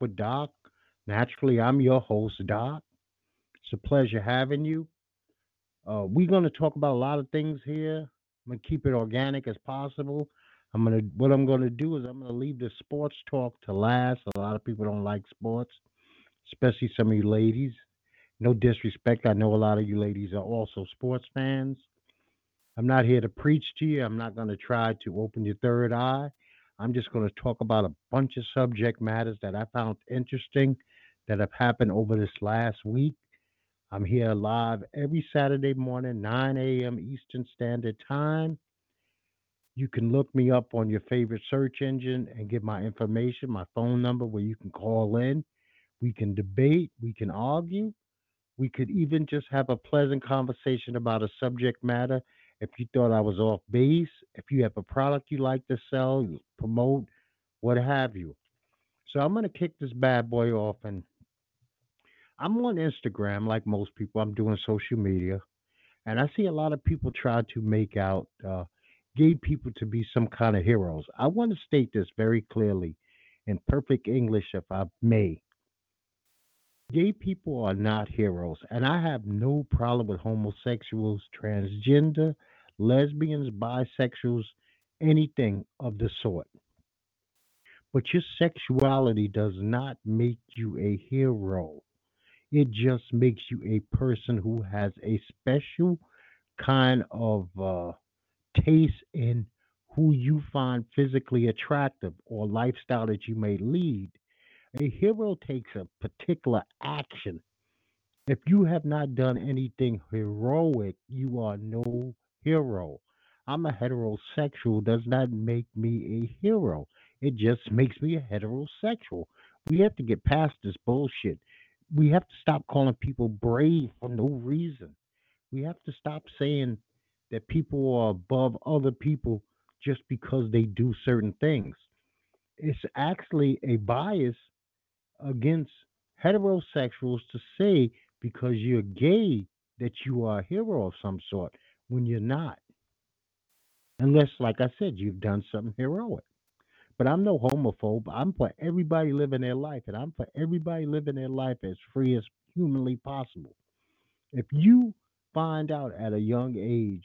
With Doc. Naturally, I'm your host, Doc. It's a pleasure having you. Uh, we're going to talk about a lot of things here. I'm going to keep it organic as possible. I'm gonna what I'm gonna do is I'm gonna leave the sports talk to last. A lot of people don't like sports, especially some of you ladies. No disrespect. I know a lot of you ladies are also sports fans. I'm not here to preach to you. I'm not going to try to open your third eye. I'm just going to talk about a bunch of subject matters that I found interesting that have happened over this last week. I'm here live every Saturday morning, 9 a.m. Eastern Standard Time. You can look me up on your favorite search engine and get my information, my phone number where you can call in. We can debate, we can argue, we could even just have a pleasant conversation about a subject matter if you thought I was off base, if you have a product you like to sell, promote, what have you. So I'm going to kick this bad boy off and I'm on Instagram like most people. I'm doing social media and I see a lot of people try to make out uh, gay people to be some kind of heroes. I want to state this very clearly in perfect English, if I may. Gay people are not heroes, and I have no problem with homosexuals, transgender, lesbians, bisexuals, anything of the sort. But your sexuality does not make you a hero. It just makes you a person who has a special kind of uh, taste in who you find physically attractive or lifestyle that you may lead. A hero takes a particular action. If you have not done anything heroic, you are no hero. I'm a heterosexual does not make me a hero. It just makes me a heterosexual. We have to get past this bullshit. We have to stop calling people brave for no reason. We have to stop saying that people are above other people just because they do certain things. It's actually a bias against heterosexuals to say because you're gay that you are a hero of some sort when you're not. Unless, like I said, you've done something heroic. But I'm no homophobe. I'm for everybody living their life, and I'm for everybody living their life as free as humanly possible. If you find out at a young age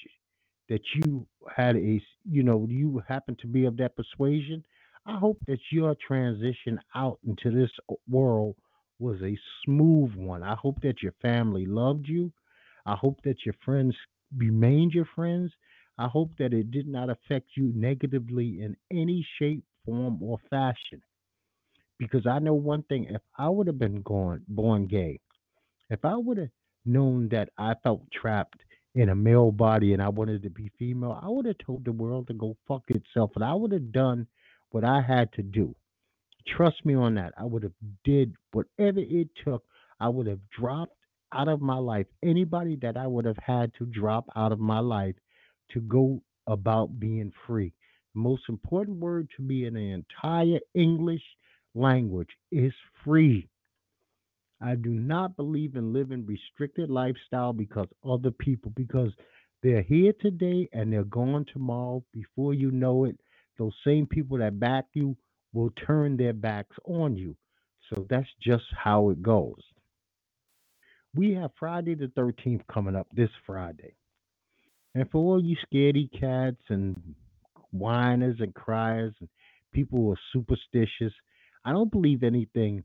that you had a, you know, you happen to be of that persuasion, I hope that your transition out into this world was a smooth one. I hope that your family loved you. I hope that your friends remained your friends. I hope that it did not affect you negatively in any shape, form, or fashion. Because I know one thing if I would have been born, born gay, if I would have known that I felt trapped in a male body and I wanted to be female, I would have told the world to go fuck itself and I would have done what I had to do. Trust me on that. I would have did whatever it took. I would have dropped out of my life anybody that I would have had to drop out of my life to go about being free. Most important word to me in the entire English language is free. I do not believe in living restricted lifestyle because other people because they're here today and they're gone tomorrow. Before you know it, those same people that back you will turn their backs on you. So that's just how it goes. We have Friday the 13th coming up this Friday. And for all you scaredy cats and whiners and criers and people who are superstitious, I don't believe anything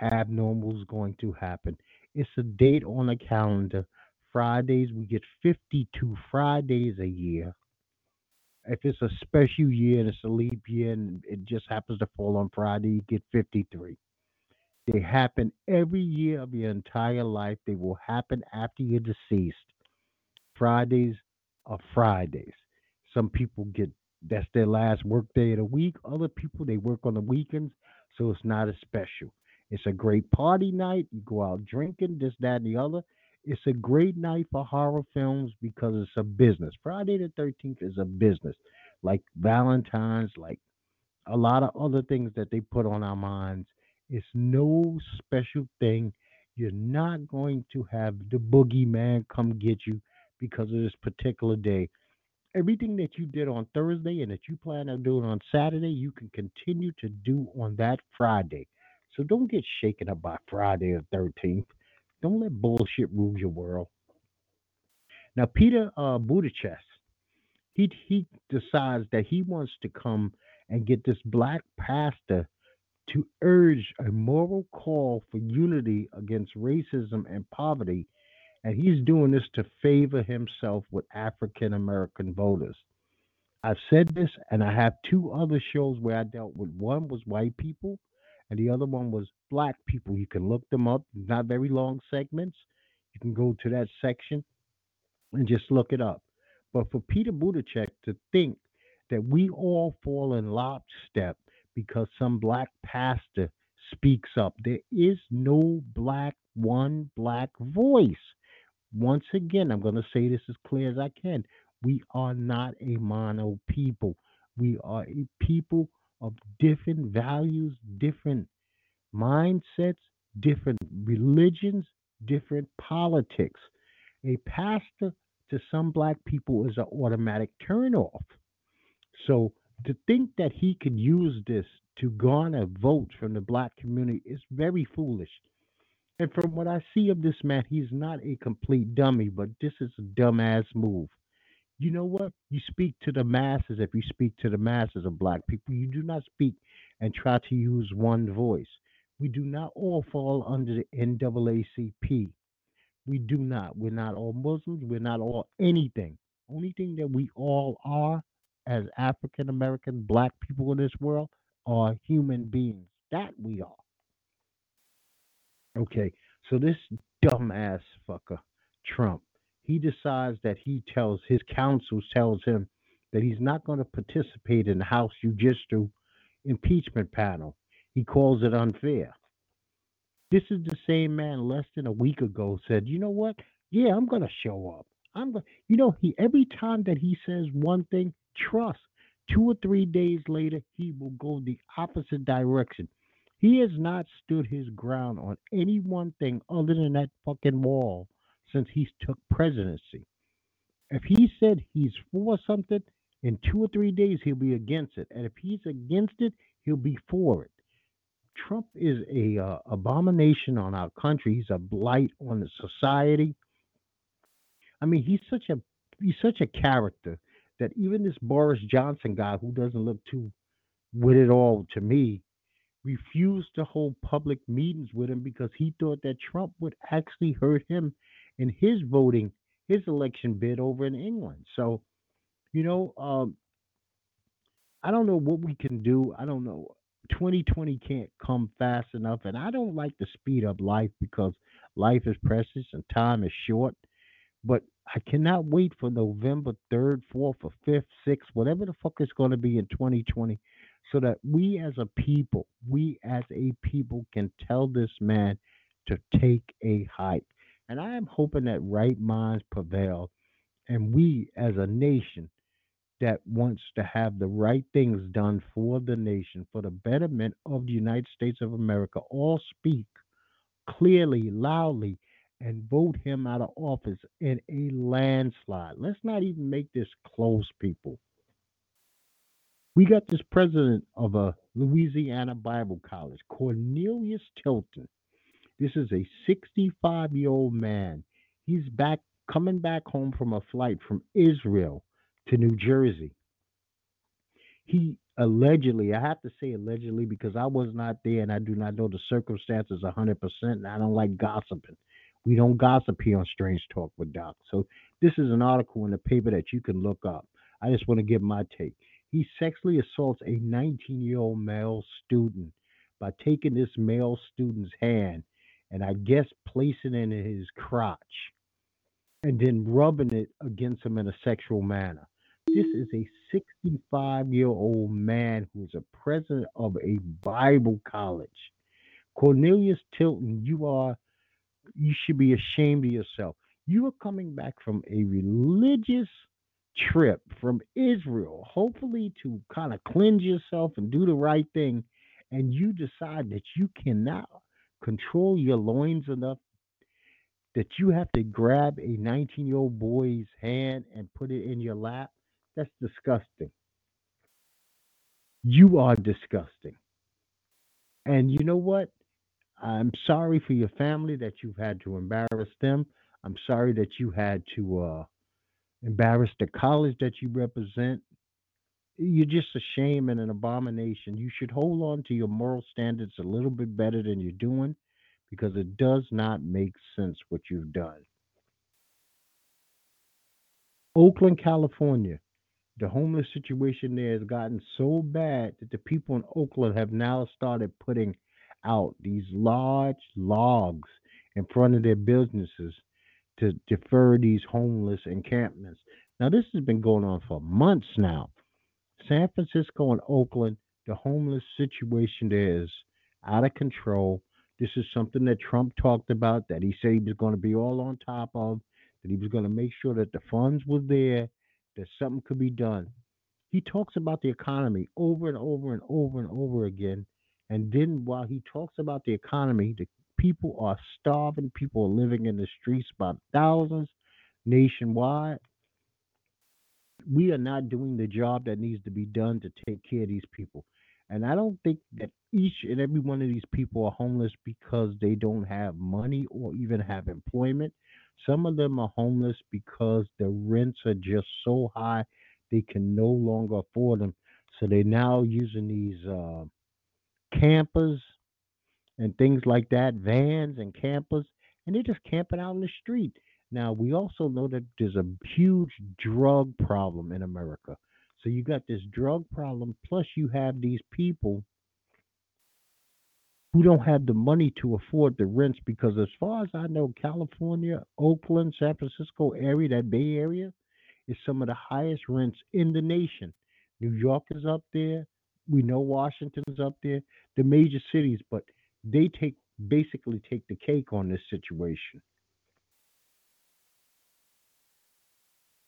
abnormal is going to happen. It's a date on the calendar. Fridays, we get 52 Fridays a year. If it's a special year and it's a leap year and it just happens to fall on Friday, you get 53. They happen every year of your entire life. They will happen after you're deceased. Fridays are Fridays. Some people get that's their last work day of the week. Other people they work on the weekends, so it's not as special. It's a great party night. You go out drinking, this, that, and the other. It's a great night for horror films because it's a business. Friday the 13th is a business, like Valentine's, like a lot of other things that they put on our minds. It's no special thing. You're not going to have the boogeyman come get you because of this particular day. Everything that you did on Thursday and that you plan on doing on Saturday, you can continue to do on that Friday. So don't get shaken up by Friday the 13th. Don't let bullshit rule your world. Now, Peter uh, Buttigieg, he he decides that he wants to come and get this black pastor to urge a moral call for unity against racism and poverty, and he's doing this to favor himself with African American voters. I've said this, and I have two other shows where I dealt with. One was white people, and the other one was black people. You can look them up. Not very long segments. You can go to that section and just look it up. But for Peter Buttigieg to think that we all fall in lockstep because some black pastor speaks up, there is no black one black voice. Once again, I'm going to say this as clear as I can. We are not a mono people. We are a people of different values, different mindsets, different religions, different politics. A pastor to some black people is an automatic turnoff. So to think that he could use this to garner votes from the black community is very foolish. And from what I see of this man, he's not a complete dummy, but this is a dumbass move. You know what? You speak to the masses if you speak to the masses of black people. You do not speak and try to use one voice. We do not all fall under the NAACP. We do not. We're not all Muslims. We're not all anything. Only thing that we all are as African American black people in this world are human beings. That we are. Okay, so this dumbass fucker, Trump, he decides that he tells his counsel tells him that he's not going to participate in the House Judicial impeachment panel. He calls it unfair. This is the same man less than a week ago said, "You know what? Yeah, I'm going to show up. I'm going." You know, he every time that he says one thing, trust. Two or three days later, he will go the opposite direction. He has not stood his ground on any one thing other than that fucking wall since he took presidency. If he said he's for something, in two or three days he'll be against it, and if he's against it, he'll be for it. Trump is a uh, abomination on our country. He's a blight on the society. I mean, he's such a he's such a character that even this Boris Johnson guy, who doesn't look too with it all to me, refused to hold public meetings with him because he thought that Trump would actually hurt him in his voting, his election bid over in England. So, you know, um, I don't know what we can do. I don't know. 2020 can't come fast enough, and I don't like to speed up life because life is precious and time is short. But I cannot wait for November 3rd, 4th, or 5th, 6th, whatever the fuck it's going to be in 2020, so that we as a people, we as a people can tell this man to take a hike. And I am hoping that right minds prevail and we as a nation that wants to have the right things done for the nation, for the betterment of the United States of America, all speak clearly, loudly, and vote him out of office in a landslide. Let's not even make this close, people. We got this president of a Louisiana Bible College, Cornelius Tilton. This is a 65 year old man. He's back coming back home from a flight from Israel to New Jersey. He allegedly, I have to say allegedly because I was not there and I do not know the circumstances 100%, and I don't like gossiping. We don't gossip here on Strange Talk with Doc. So this is an article in the paper that you can look up. I just want to give my take. He sexually assaults a 19 year old male student by taking this male student's hand and I guess placing it in his crotch and then rubbing it against him in a sexual manner. This is a 65 year old man who is a president of a Bible college. Cornelius Tilton, you are you should be ashamed of yourself. You are coming back from a religious trip from Israel, hopefully to kind of cleanse yourself and do the right thing, and you decide that you cannot control your loins enough that you have to grab a 19 year old boy's hand and put it in your lap, that's disgusting. You are disgusting. And you know what? I'm sorry for your family that you've had to embarrass them. I'm sorry that you had to uh, embarrass the college that you represent. You're just a shame and an abomination. You should hold on to your moral standards a little bit better than you're doing because it does not make sense what you've done. Oakland, California. The homeless situation there has gotten so bad that the people in Oakland have now started putting out these large logs in front of their businesses to defer these homeless encampments. Now, this has been going on for months now. San Francisco and Oakland, the homeless situation there is out of control. This is something that Trump talked about, that he said he was going to be all on top of, that he was going to make sure that the funds were there, that something could be done. He talks about the economy over and over and over and over again. And then while he talks about the economy, the people are starving, people are living in the streets by thousands nationwide. We are not doing the job that needs to be done to take care of these people. And I don't think that each and every one of these people are homeless because they don't have money or even have employment. Some of them are homeless because the rents are just so high they can no longer afford them. So they're now using these uh, campers and things like that, vans and campers, and they're just camping out in the street. Now, we also know that there's a huge drug problem in America. So you got this drug problem, plus you have these people who don't have the money to afford the rents because as far as I know, California, Oakland, San Francisco area, that Bay Area, is some of the highest rents in the nation. New York is up there. We know Washington's up there, the major cities, but they take basically take the cake on this situation.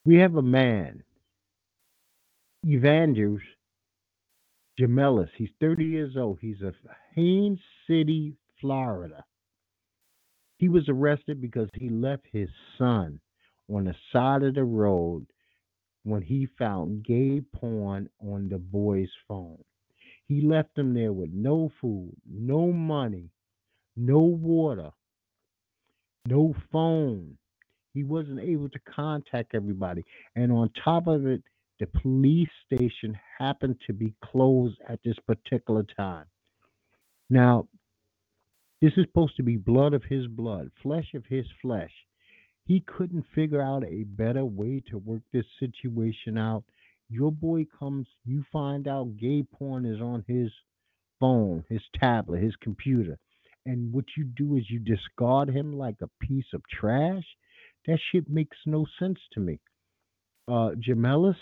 We have a man, Evander Jamelis. He's 30 years old. He's of Haines City, Florida. He was arrested because he left his son on the side of the road when he found gay porn on the boy's phone. He left him there with no food, no money, no water, no phone. He wasn't able to contact everybody. And on top of it, the police station happened to be closed at this particular time. Now, this is supposed to be blood of his blood, flesh of his flesh. He couldn't figure out a better way to work this situation out. Your boy comes, you find out gay porn is on his phone, his tablet, his computer. And what you do is you discard him like a piece of trash. That shit makes no sense to me. Uh, Jamelis,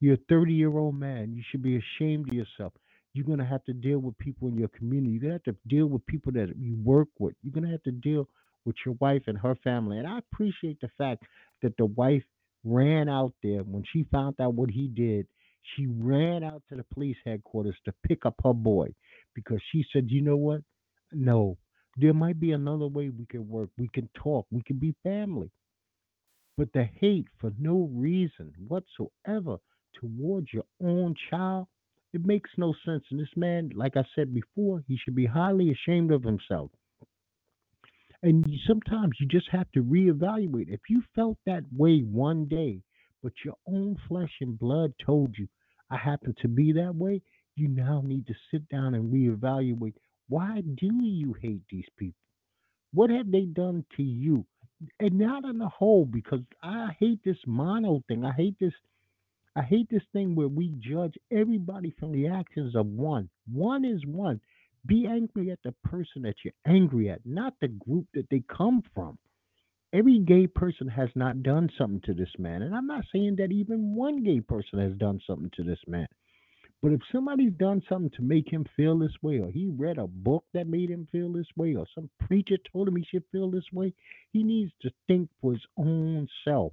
you're a 30 year old man. You should be ashamed of yourself. You're going to have to deal with people in your community. You're going to have to deal with people that you work with. You're going to have to deal with your wife and her family. And I appreciate the fact that the wife ran out there when she found out what he did. She ran out to the police headquarters to pick up her boy because she said, you know what? No, there might be another way we can work. We can talk. We can be family. But the hate for no reason whatsoever towards your own child, it makes no sense. And this man, like I said before, he should be highly ashamed of himself. And sometimes you just have to reevaluate. If you felt that way one day, but your own flesh and blood told you, I happen to be that way, you now need to sit down and reevaluate. Why do you hate these people? What have they done to you? And not on the whole, because I hate this mono thing. I hate this I hate this thing where we judge everybody from the actions of one. One is one. Be angry at the person that you're angry at, not the group that they come from. Every gay person has not done something to this man. And I'm not saying that even one gay person has done something to this man. But if somebody's done something to make him feel this way, or he read a book that made him feel this way, or some preacher told him he should feel this way, he needs to think for his own self.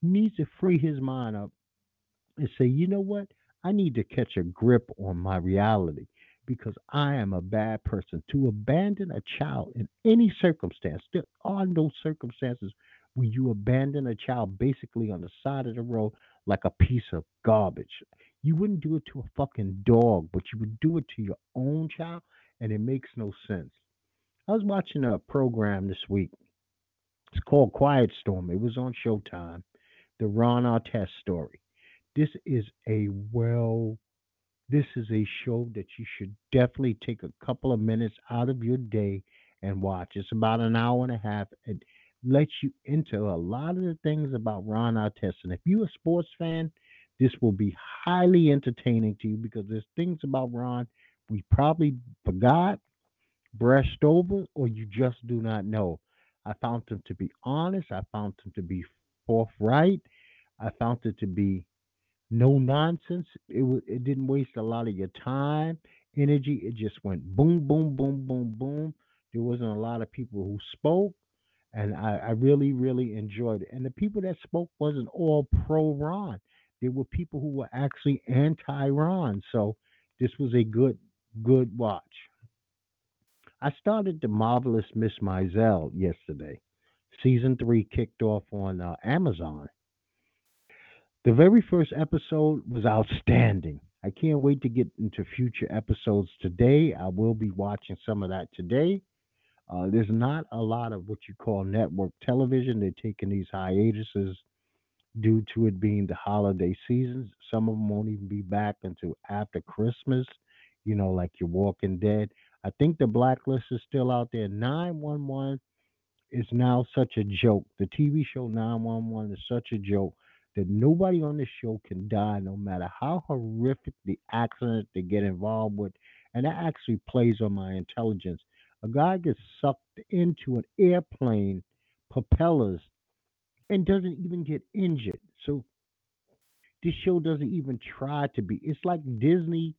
He needs to free his mind up and say, you know what? I need to catch a grip on my reality because I am a bad person. To abandon a child in any circumstance, there are no circumstances where you abandon a child basically on the side of the road like a piece of garbage. You wouldn't do it to a fucking dog, but you would do it to your own child, and it makes no sense. I was watching a program this week. It's called Quiet Storm. It was on Showtime. The Ron Artest story. This is a well this is a show that you should definitely take a couple of minutes out of your day and watch. It's about an hour and a half. It lets you into a lot of the things about Ron Artest. And if you're a sports fan, this will be highly entertaining to you because there's things about Ron we probably forgot, brushed over, or you just do not know. I found him to be honest. I found him to be forthright. I found it to be no nonsense. It it didn't waste a lot of your time, energy. It just went boom, boom, boom, boom, boom. There wasn't a lot of people who spoke, and I, I really, really enjoyed it. And the people that spoke wasn't all pro Ron. There were people who were actually anti Ron. So this was a good, good watch. I started the marvelous Miss Maisel yesterday. Season three kicked off on uh, Amazon. The very first episode was outstanding. I can't wait to get into future episodes today. I will be watching some of that today. Uh, there's not a lot of what you call network television. They're taking these hiatuses due to it being the holiday seasons. Some of them won't even be back until after Christmas, you know, like Your Walking Dead. I think the blacklist is still out there. 911 is now such a joke. The TV show 911 is such a joke that nobody on this show can die no matter how horrific the accident they get involved with. And that actually plays on my intelligence. A guy gets sucked into an airplane propellers and doesn't even get injured. So this show doesn't even try to be. It's like Disney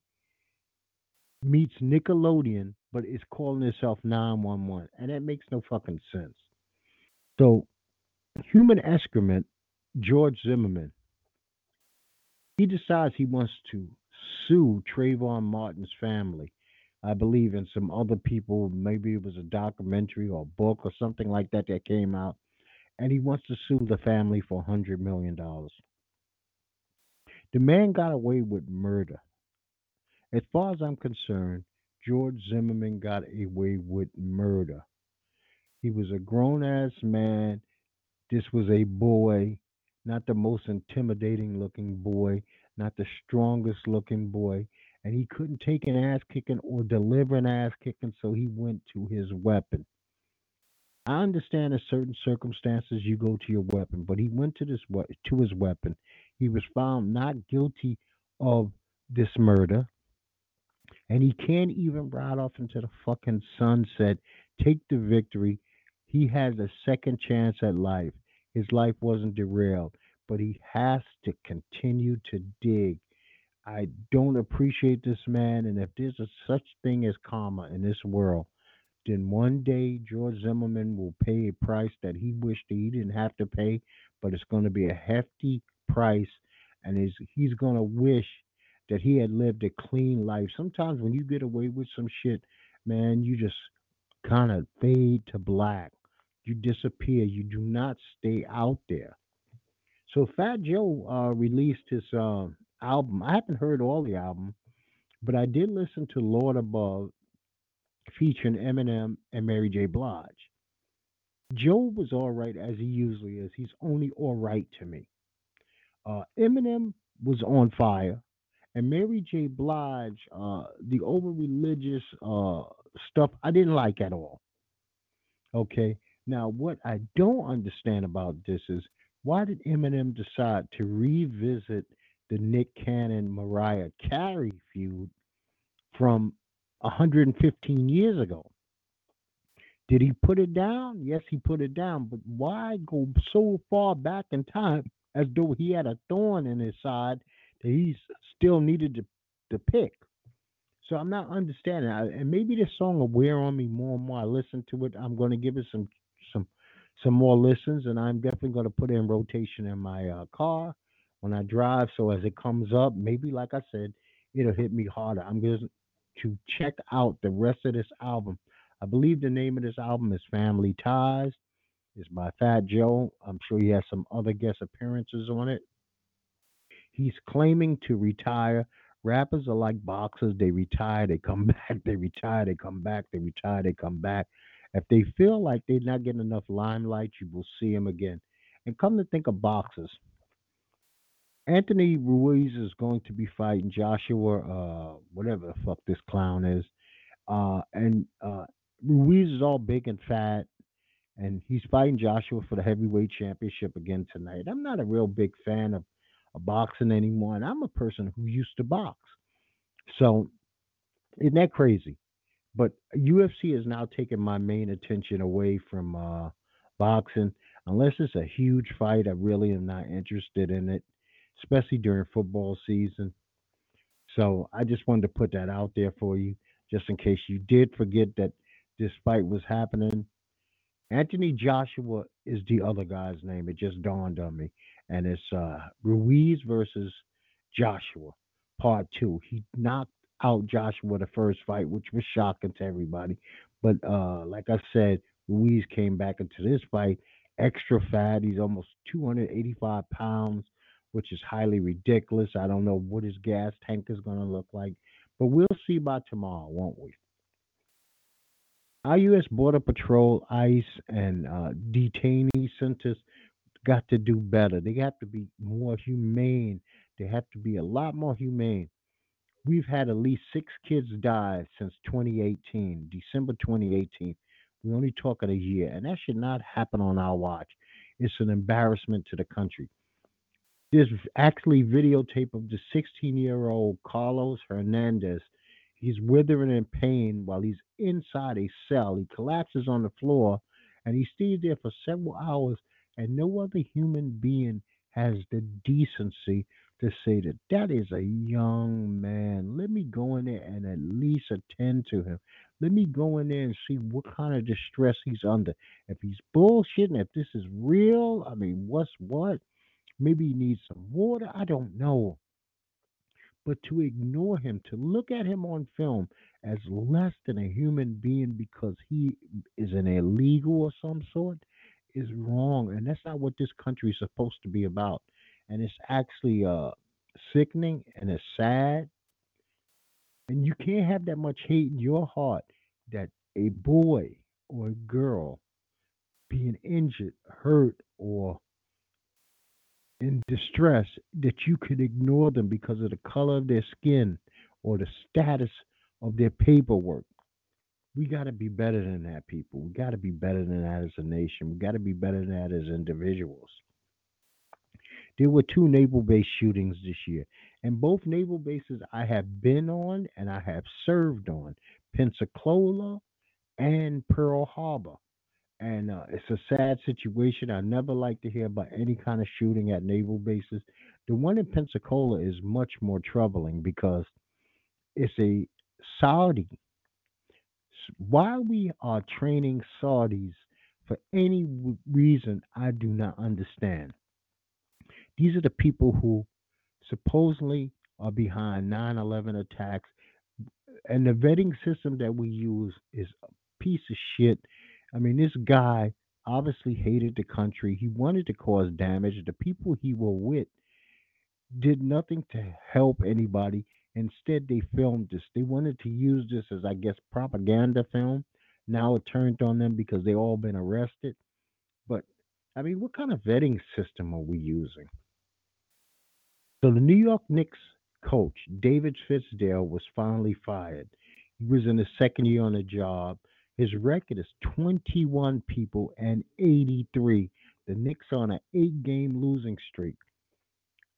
meets Nickelodeon, but it's calling itself 911. And that makes no fucking sense. So, human excrement George Zimmerman, he decides he wants to sue Trayvon Martin's family. I believe in some other people, maybe it was a documentary or a book or something like that that came out, and he wants to sue the family for $100 million. The man got away with murder. As far as I'm concerned, George Zimmerman got away with murder. He was a grown ass man. This was a boy not the most intimidating looking boy, not the strongest looking boy, and he couldn't take an ass kicking or deliver an ass kicking, so he went to his weapon. I understand in certain circumstances you go to your weapon, but he went to this to his weapon. He was found not guilty of this murder, and he can't even ride off into the fucking sunset, take the victory. He has a second chance at life. His life wasn't derailed, but he has to continue to dig. I don't appreciate this man, and if there's a such thing as karma in this world, then one day George Zimmerman will pay a price that he wished he didn't have to pay, but it's going to be a hefty price, and he's going to wish that he had lived a clean life. Sometimes when you get away with some shit, man, you just kind of fade to black you disappear. You do not stay out there. So Fat Joe uh, released his uh, album. I haven't heard all the album, but I did listen to Lord Above featuring Eminem and Mary J. Blige. Joe was all right as he usually is. He's only all right to me. Uh, Eminem was on fire, and Mary J. Blige, uh, the over religious uh, stuff, I didn't like at all. Okay, now, what I don't understand about this is why did Eminem decide to revisit the Nick Cannon Mariah Carey feud from 115 years ago? Did he put it down? Yes, he put it down, but why go so far back in time as though he had a thorn in his side that he still needed to, to pick? So I'm not understanding. I, and maybe this song will wear on me more and more. I listen to it. I'm going to give it some some more listens, and I'm definitely going to put in rotation in my uh, car when I drive. So as it comes up, maybe like I said, it'll hit me harder. I'm going to check out the rest of this album. I believe the name of this album is Family Ties. It's by Fat Joe. I'm sure he has some other guest appearances on it. He's claiming to retire. Rappers are like boxers. They retire, they come back, they retire, they come back, they retire, they come back. If they feel like they're not getting enough limelight, you will see them again. And come to think of boxers, Anthony Ruiz is going to be fighting Joshua, uh, whatever the fuck this clown is. Uh, and uh, Ruiz is all big and fat, and he's fighting Joshua for the heavyweight championship again tonight. I'm not a real big fan of, of boxing anymore, and I'm a person who used to box. So, isn't that crazy? But UFC has now taken my main attention away from uh, boxing. Unless it's a huge fight, I really am not interested in it, especially during football season. So I just wanted to put that out there for you, just in case you did forget that this fight was happening. Anthony Joshua is the other guy's name. It just dawned on me. And it's uh, Ruiz versus Joshua, part two. He knocked out Joshua the first fight, which was shocking to everybody. But uh, like I said, Ruiz came back into this fight extra fat. He's almost 285 pounds, which is highly ridiculous. I don't know what his gas tank is going to look like, but we'll see by tomorrow, won't we? Our U.S. Border Patrol, ICE, and uh, detainee centers got to do better. They have to be more humane. They have to be a lot more humane. We've had at least six kids die since 2018, December 2018. We only talk at a year, and that should not happen on our watch. It's an embarrassment to the country. There's actually videotape of the 16 year old Carlos Hernandez. He's withering in pain while he's inside a cell. He collapses on the floor and he stays there for several hours, and no other human being has the decency to say that that is a young man. Let me go in there and at least attend to him. Let me go in there and see what kind of distress he's under. If he's bullshitting, if this is real, I mean, what's what? Maybe he needs some water. I don't know. But to ignore him, to look at him on film as less than a human being because he is an illegal of some sort is wrong. And that's not what this country is supposed to be about and it's actually uh sickening and it's sad. And you can't have that much hate in your heart that a boy or a girl being injured, hurt, or in distress that you could ignore them because of the color of their skin or the status of their paperwork. We got to be better than that, people. We got to be better than that as a nation. We got to be better than that as individuals. There were two naval base shootings this year, and both naval bases I have been on and I have served on Pensacola and Pearl Harbor. And uh, it's a sad situation. I never like to hear about any kind of shooting at naval bases. The one in Pensacola is much more troubling because it's a Saudi. Why we are training Saudis for any reason, I do not understand. These are the people who supposedly are behind 9 11 attacks. And the vetting system that we use is a piece of shit. I mean, this guy obviously hated the country. He wanted to cause damage. The people he were with did nothing to help anybody. Instead, they filmed this. They wanted to use this as, I guess, propaganda film. Now it turned on them because they all been arrested. But I mean, what kind of vetting system are we using? So the New York Knicks coach, David Fizdale, was finally fired. He was in his second year on the job. His record is 21 people and 83. The Knicks are on an eight game losing streak.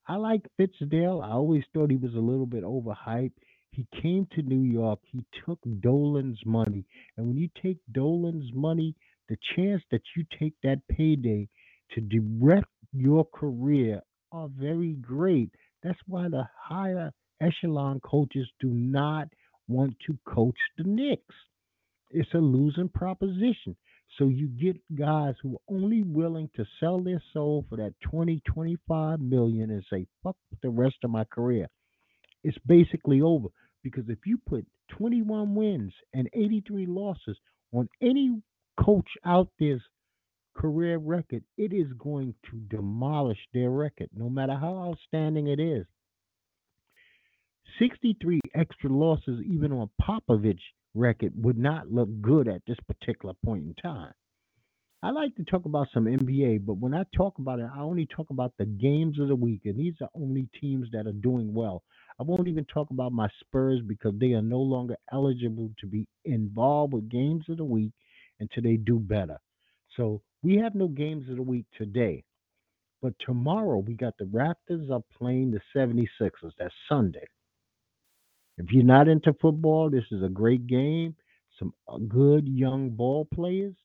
I like Fizdale. I always thought he was a little bit overhyped. He came to New York. He took Dolan's money. And when you take Dolan's money, the chance that you take that payday to direct your career are very great. That's why the higher echelon coaches do not want to coach the Knicks. It's a losing proposition. So you get guys who are only willing to sell their soul for that 20, 25 million and say, fuck the rest of my career. It's basically over. Because if you put 21 wins and 83 losses on any coach out there's career record, it is going to demolish their record, no matter how outstanding it is. 63 extra losses, even on Popovich, record would not look good at this particular point in time. I like to talk about some NBA, but when I talk about it, I only talk about the games of the week, and these are only teams that are doing well. I won't even talk about my Spurs because they are no longer eligible to be involved with games of the week until they do better. So we have no games of the week today. But tomorrow we got the Raptors are playing the 76ers. That's Sunday. If you're not into football, this is a great game. Some uh, good young ball players.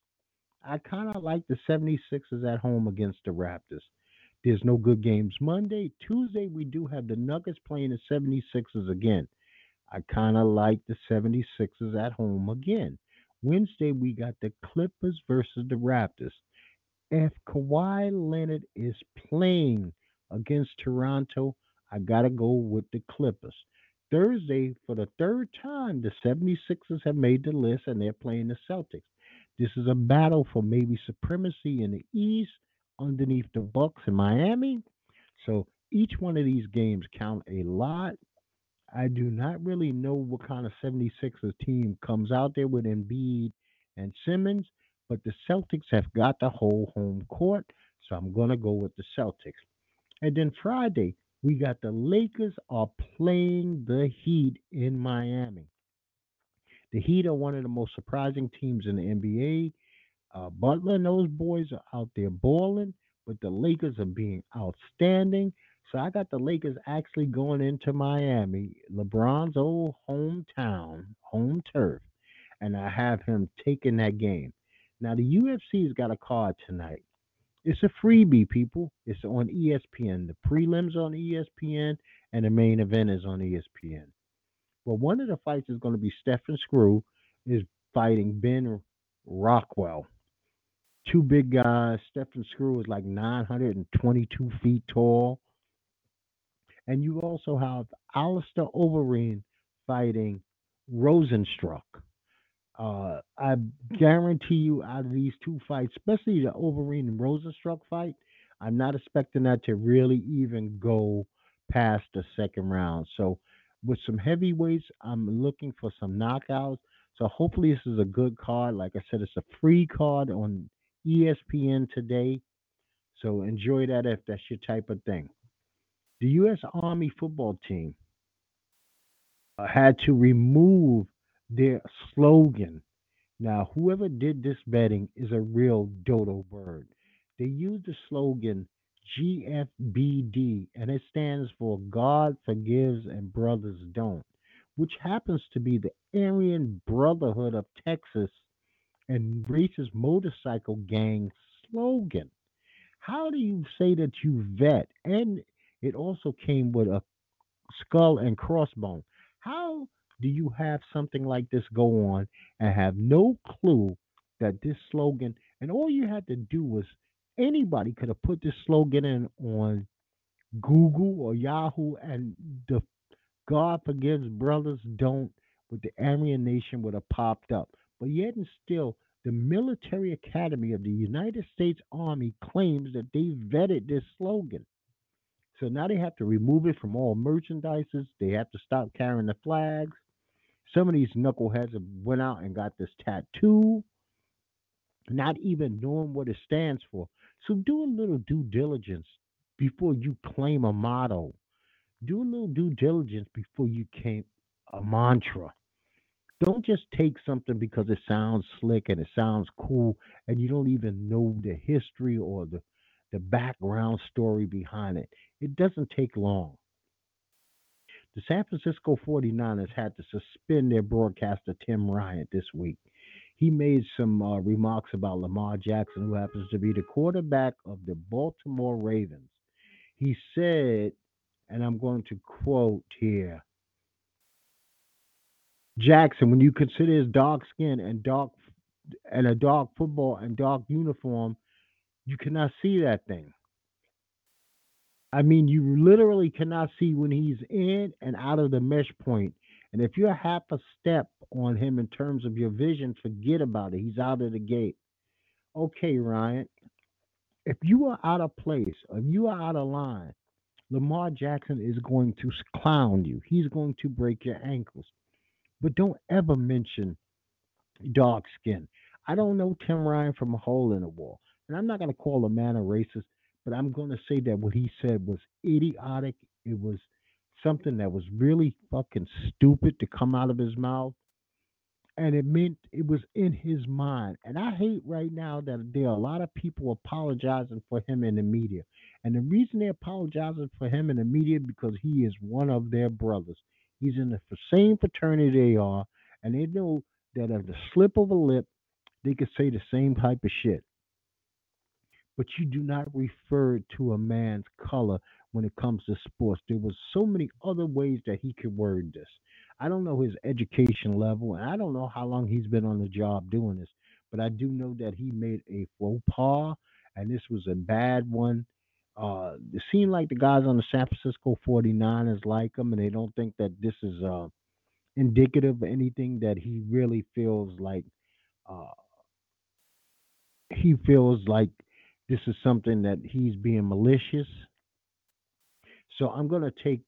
I kind of like the 76ers at home against the Raptors. There's no good games Monday. Tuesday, we do have the Nuggets playing the 76ers again. I kind of like the 76ers at home again. Wednesday, we got the Clippers versus the Raptors. If Kawhi Leonard is playing against Toronto, I got to go with the Clippers. Thursday, for the third time, the 76ers have made the list and they're playing the Celtics. This is a battle for maybe supremacy in the East underneath the Bucks in Miami. So each one of these games count a lot. I do not really know what kind of 76ers team comes out there with Embiid and Simmons, but the Celtics have got the whole home court, so I'm going to go with the Celtics. And then Friday, we got the Lakers are playing the Heat in Miami. The Heat are one of the most surprising teams in the NBA. Uh, Butler and those boys are out there balling, but the Lakers are being outstanding. So I got the Lakers actually going into Miami, LeBron's old hometown, home turf, and I have him taking that game. Now the UFC's got a card tonight. It's a freebie, people. It's on ESPN. The prelims on ESPN and the main event is on ESPN. Well, one of the fights is going to be Stefan Struve is fighting Ben Rothwell. Two big guys. Stefan Struve is like 922 feet tall. And you also have Alistair Overeem fighting Rozenstruik. Uh, I guarantee you, out of these two fights, especially the Overeem and Rozenstruik fight, I'm not expecting that to really even go past the second round. So with some heavyweights. I'm looking for some knockouts. So hopefully this is a good card. Like I said, it's a free card on ESPN today. So enjoy that if that's your type of thing. The U.S. Army football team uh, had to remove their slogan. Now, whoever did this betting is a real dodo bird. They used the slogan GFBD, and it stands for God Forgives and Brothers Don't, which happens to be the Aryan Brotherhood of Texas and racist motorcycle gang slogan. How do you say that you vet? And it also came with a skull and crossbone. Do you have something like this go on and have no clue that this slogan, and all you had to do was anybody could have put this slogan in on Google or Yahoo, and the God forgives brothers don't with the Aryan Nation would have popped up. But yet and still, the Military Academy of the United States Army claims that they vetted this slogan. So now they have to remove it from all merchandises. They have to stop carrying the flags. Some of these knuckleheads have went out and got this tattoo, not even knowing what it stands for. So do a little due diligence before you claim a motto. Do a little due diligence before you claim a mantra. Don't just take something because it sounds slick and it sounds cool and you don't even know the history or the, the background story behind it. It doesn't take long. The San Francisco 49ers had to suspend their broadcaster Tim Ryan this week he made some uh, remarks about Lamar Jackson, who happens to be the quarterback of the Baltimore Ravens. He said, and I'm going to quote here Jackson, when you consider his dark skin and dark and a dark football and dark uniform, you cannot see that thing. I mean, you literally cannot see when he's in and out of the mesh point. And if you're half a step on him in terms of your vision, forget about it. He's out of the gate. Okay, Ryan. If you are out of place, if you are out of line, Lamar Jackson is going to clown you. He's going to break your ankles. but don't ever mention dark skin. I don't know Tim Ryan from a hole in the wall. And I'm not going to call a man a racist, but I'm going to say that what he said was idiotic. It was something that was really fucking stupid to come out of his mouth. And it meant it was in his mind. And I hate right now that there are a lot of people apologizing for him in the media. And the reason they're apologizing for him in the media because he is one of their brothers. He's in the same fraternity they are, and they know that at the slip of a lip, they could say the same type of shit. But you do not refer to a man's color when it comes to sports. There was so many other ways that he could word this. I don't know his education level, and I don't know how long he's been on the job doing this, but I do know that he made a faux pas, and this was a bad one. Uh, it seemed like the guys on the San Francisco 49ers like him, and they don't think that this is uh, indicative of anything that he really feels like uh, he feels like this is something that he's being malicious. So I'm gonna take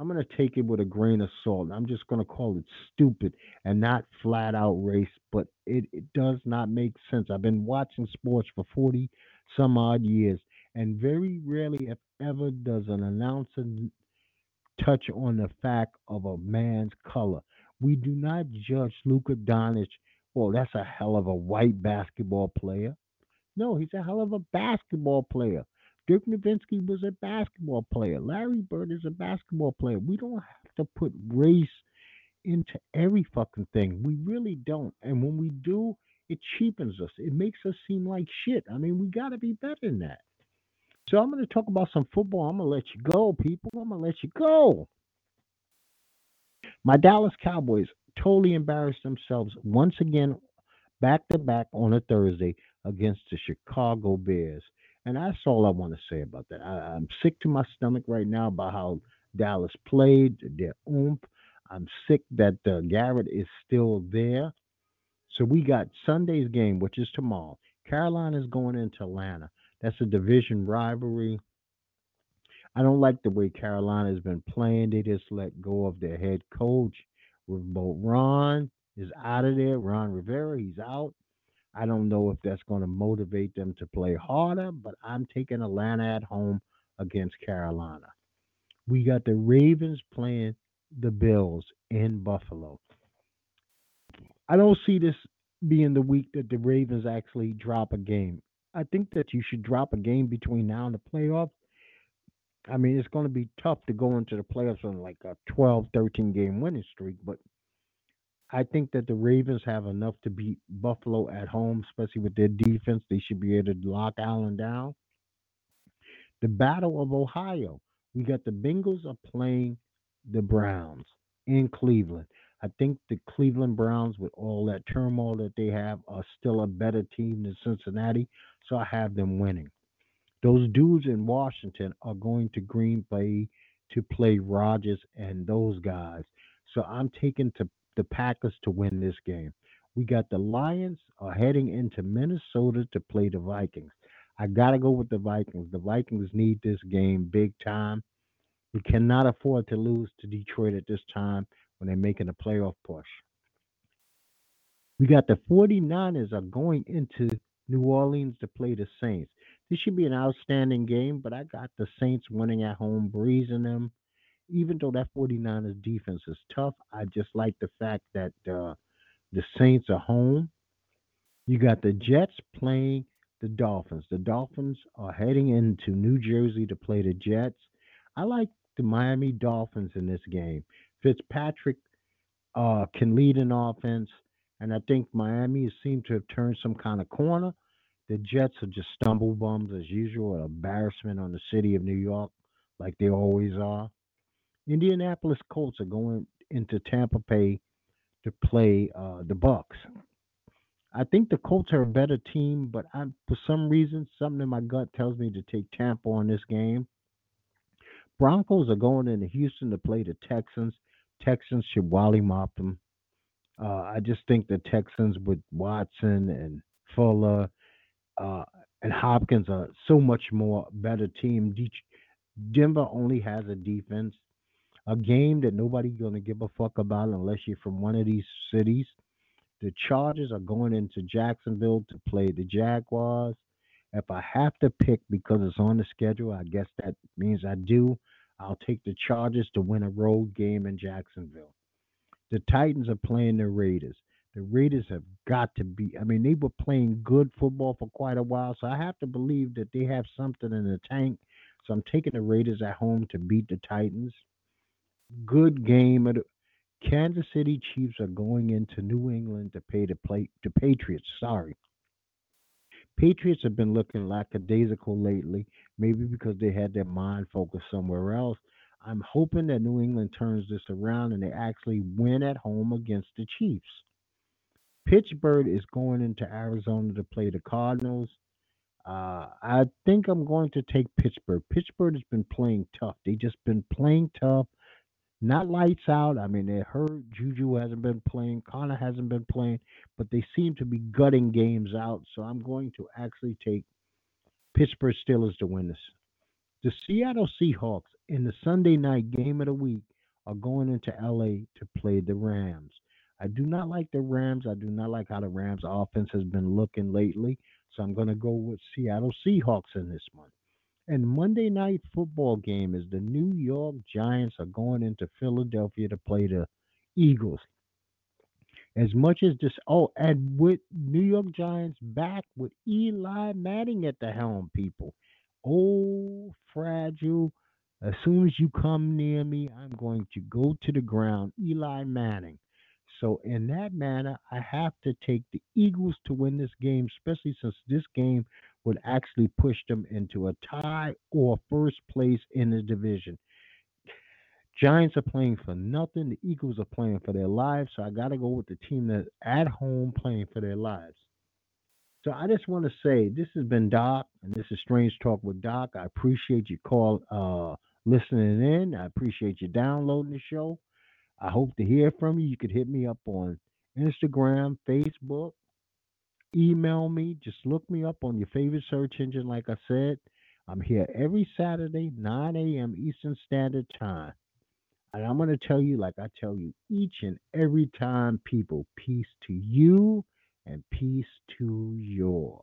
I'm gonna take it with a grain of salt. I'm just gonna call it stupid and not flat out race, but it, it does not make sense. I've been watching sports for 40 some odd years, and very rarely, if ever, does an announcer touch on the fact of a man's color. We do not judge Luka Doncic. Well, that's a hell of a white basketball player. No, he's a hell of a basketball player. Dirk Nowitzki was a basketball player. Larry Bird is a basketball player. We don't have to put race into every fucking thing. We really don't. And when we do, it cheapens us. It makes us seem like shit. I mean, we got to be better than that. So I'm going to talk about some football. I'm going to let you go, people. I'm going to let you go. My Dallas Cowboys totally embarrassed themselves once again, back to back on a Thursday against the Chicago Bears. And that's all I want to say about that. I, I'm sick to my stomach right now about how Dallas played, their oomph. I'm sick that uh, Garrett is still there. So we got Sunday's game, which is tomorrow. Carolina is going into Atlanta. That's a division rivalry. I don't like the way Carolina has been playing. They just let go of their head coach. Ron is out of there. Ron Rivera, he's out. I don't know if that's going to motivate them to play harder, but I'm taking Atlanta at home against Carolina. We got the Ravens playing the Bills in Buffalo. I don't see this being the week that the Ravens actually drop a game. I think that you should drop a game between now and the playoffs. I mean, it's going to be tough to go into the playoffs on like a 12, 13 game winning streak, but I think that the Ravens have enough to beat Buffalo at home, especially with their defense. They should be able to lock Allen down. The Battle of Ohio. We got the Bengals are playing the Browns in Cleveland. I think the Cleveland Browns, with all that turmoil that they have, are still a better team than Cincinnati. So I have them winning. Those dudes in Washington are going to Green Bay to play Rodgers and those guys. So I'm taking to the Packers to win this game. We got the Lions are heading into Minnesota to play the Vikings. I got to go with the Vikings. The Vikings need this game big time. We cannot afford to lose to Detroit at this time when they're making a playoff push. We got the 49ers are going into New Orleans to play the Saints. This should be an outstanding game, but I got the Saints winning at home, breezing them even though that 49ers defense is tough, I just like the fact that uh, the Saints are home. You got the Jets playing the Dolphins. The Dolphins are heading into New Jersey to play the Jets. I like the Miami Dolphins in this game. Fitzpatrick uh, can lead an offense, and I think Miami seems to have turned some kind of corner. The Jets are just stumble bums as usual, an embarrassment on the city of New York, like they always are. Indianapolis Colts are going into Tampa Bay to play uh, the Bucs. I think the Colts are a better team, but I, for some reason, something in my gut tells me to take Tampa on this game. Broncos are going into Houston to play the Texans. Texans should wally mop them. Uh, I just think the Texans with Watson and Fuller uh, and Hopkins are so much more better team. Denver only has a defense. A game that nobody's gonna give a fuck about unless you're from one of these cities. The Chargers are going into Jacksonville to play the Jaguars. If I have to pick because it's on the schedule, I guess that means I do. I'll take the Chargers to win a road game in Jacksonville. The Titans are playing the Raiders. The Raiders have got to be, I mean, they were playing good football for quite a while, so I have to believe that they have something in the tank. So I'm taking the Raiders at home to beat the Titans. Good game. Kansas City Chiefs are going into New England to pay the play the Patriots. Sorry. Patriots have been looking lackadaisical lately, maybe because they had their mind focused somewhere else. I'm hoping that New England turns this around and they actually win at home against the Chiefs. Pittsburgh is going into Arizona to play the Cardinals. Uh, I think I'm going to take Pittsburgh. Pittsburgh has been playing tough. They just been playing tough. Not lights out. I mean, they heard Juju hasn't been playing, Conner hasn't been playing, but they seem to be gutting games out. So I'm going to actually take Pittsburgh Steelers to win this. The Seattle Seahawks in the Sunday night game of the week are going into LA to play the Rams. I do not like the Rams. I do not like how the Rams offense has been looking lately. So I'm going to go with Seattle Seahawks in this one. And Monday night football game is the New York Giants are going into Philadelphia to play the Eagles. As much as this, oh, and with New York Giants back with Eli Manning at the helm, people. Oh, fragile. As soon as you come near me, I'm going to go to the ground. Eli Manning. So, in that manner, I have to take the Eagles to win this game, especially since this game would actually push them into a tie or first place in the division. Giants are playing for nothing. The Eagles are playing for their lives. So I got to go with the team that's at home playing for their lives. So I just want to say this has been Doc, and this is Strange Talk with Doc. I appreciate you call uh, listening in. I appreciate you downloading the show. I hope to hear from you. You could hit me up on Instagram, Facebook, email me. Just look me up on your favorite search engine. Like I said, I'm here every Saturday, 9 a.m. Eastern Standard Time. And I'm going to tell you, like I tell you each and every time, people, peace to you and peace to yours.